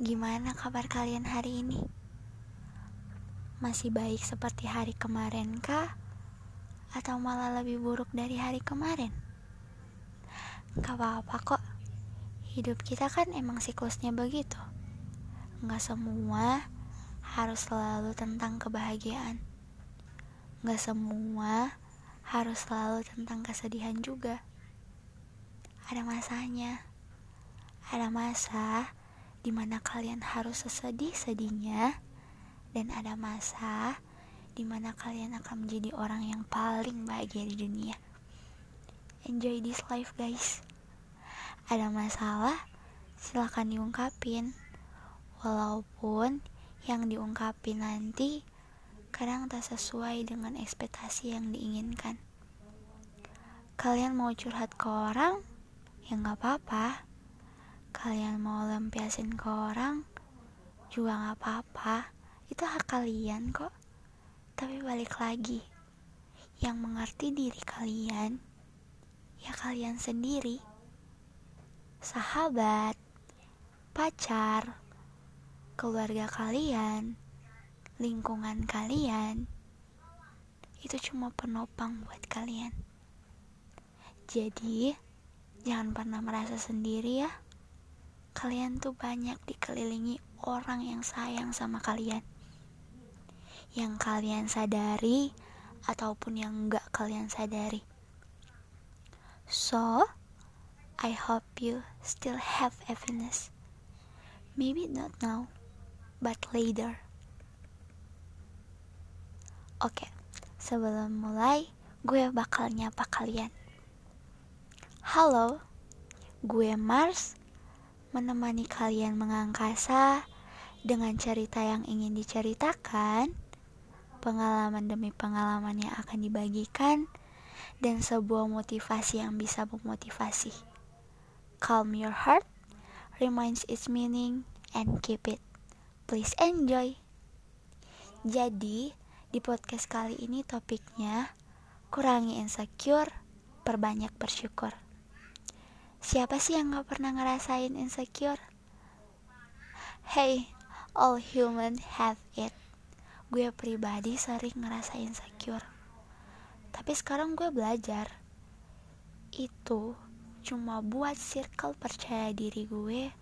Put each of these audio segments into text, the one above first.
Gimana kabar kalian hari ini? Masih baik seperti hari kemarin kah? Atau malah lebih buruk dari hari kemarin? Gak apa-apa kok Hidup kita kan emang siklusnya begitu Gak semua harus selalu tentang kebahagiaan Gak semua harus selalu tentang kesedihan juga Ada masanya ada masa di mana kalian harus sesedih-sedihnya dan ada masa di mana kalian akan menjadi orang yang paling bahagia di dunia. Enjoy this life guys. Ada masalah, silahkan diungkapin. Walaupun yang diungkapin nanti kadang tak sesuai dengan ekspektasi yang diinginkan. Kalian mau curhat ke orang, ya nggak apa-apa kalian mau lampiasin ke orang juga gak apa-apa. Itu hak kalian kok. Tapi balik lagi yang mengerti diri kalian ya kalian sendiri. Sahabat pacar keluarga kalian lingkungan kalian itu cuma penopang buat kalian. Jadi jangan pernah merasa sendiri ya kalian tuh banyak dikelilingi orang yang sayang sama kalian. Yang kalian sadari ataupun yang enggak kalian sadari. So I hope you still have happiness. Maybe not now but later. Oke okay, sebelum mulai gue bakal nyapa kalian. Halo gue Mars menemani kalian mengangkasa dengan cerita yang ingin diceritakan, pengalaman demi pengalaman yang akan dibagikan, dan sebuah motivasi yang bisa memotivasi. Calm your heart, reminds its meaning, and keep it. Please enjoy. Jadi, di podcast kali ini topiknya kurangi insecure, perbanyak bersyukur. Siapa sih yang gak pernah ngerasain insecure? Hey, all human have it. Gue pribadi sering ngerasain insecure. Tapi sekarang gue belajar. Itu cuma buat circle percaya diri gue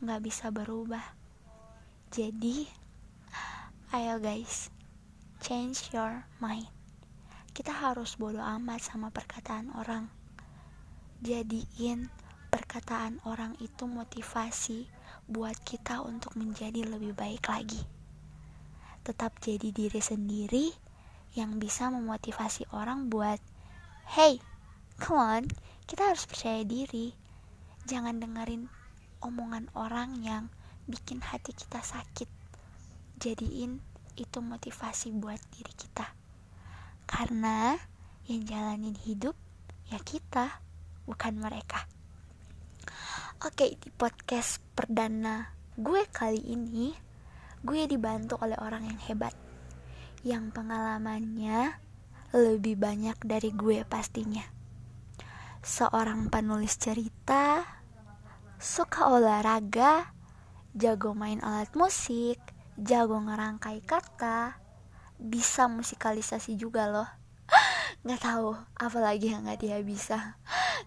gak bisa berubah. Jadi, ayo guys, change your mind. Kita harus bodo amat sama perkataan orang. Jadiin perkataan orang itu motivasi buat kita untuk menjadi lebih baik lagi. Tetap jadi diri sendiri yang bisa memotivasi orang buat, "Hey, come on, kita harus percaya diri." Jangan dengerin omongan orang yang bikin hati kita sakit. Jadiin itu motivasi buat diri kita. Karena yang jalanin hidup ya kita, bukan mereka. Oke, di podcast perdana gue kali ini, gue dibantu oleh orang yang hebat, yang pengalamannya lebih banyak dari gue pastinya. Seorang penulis cerita, suka olahraga, jago main alat musik, jago ngerangkai kata, bisa musikalisasi juga loh. Nggak tahu apalagi yang nggak dia bisa.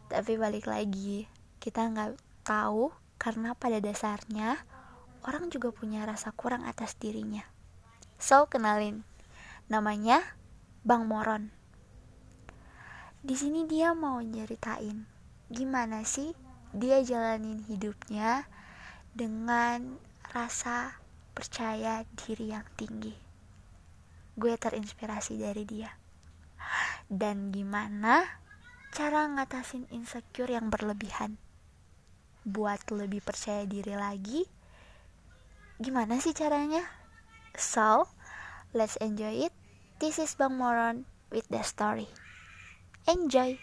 Tapi balik lagi, kita nggak tahu karena pada dasarnya orang juga punya rasa kurang atas dirinya. So, kenalin. Namanya Bang Moron. Di sini dia mau nyeritain gimana sih dia jalanin hidupnya dengan rasa percaya diri yang tinggi. Gue terinspirasi dari dia. Dan gimana cara ngatasin insecure yang berlebihan buat lebih percaya diri lagi gimana sih caranya? So let's enjoy it. This is Bang Moron with the story. Enjoy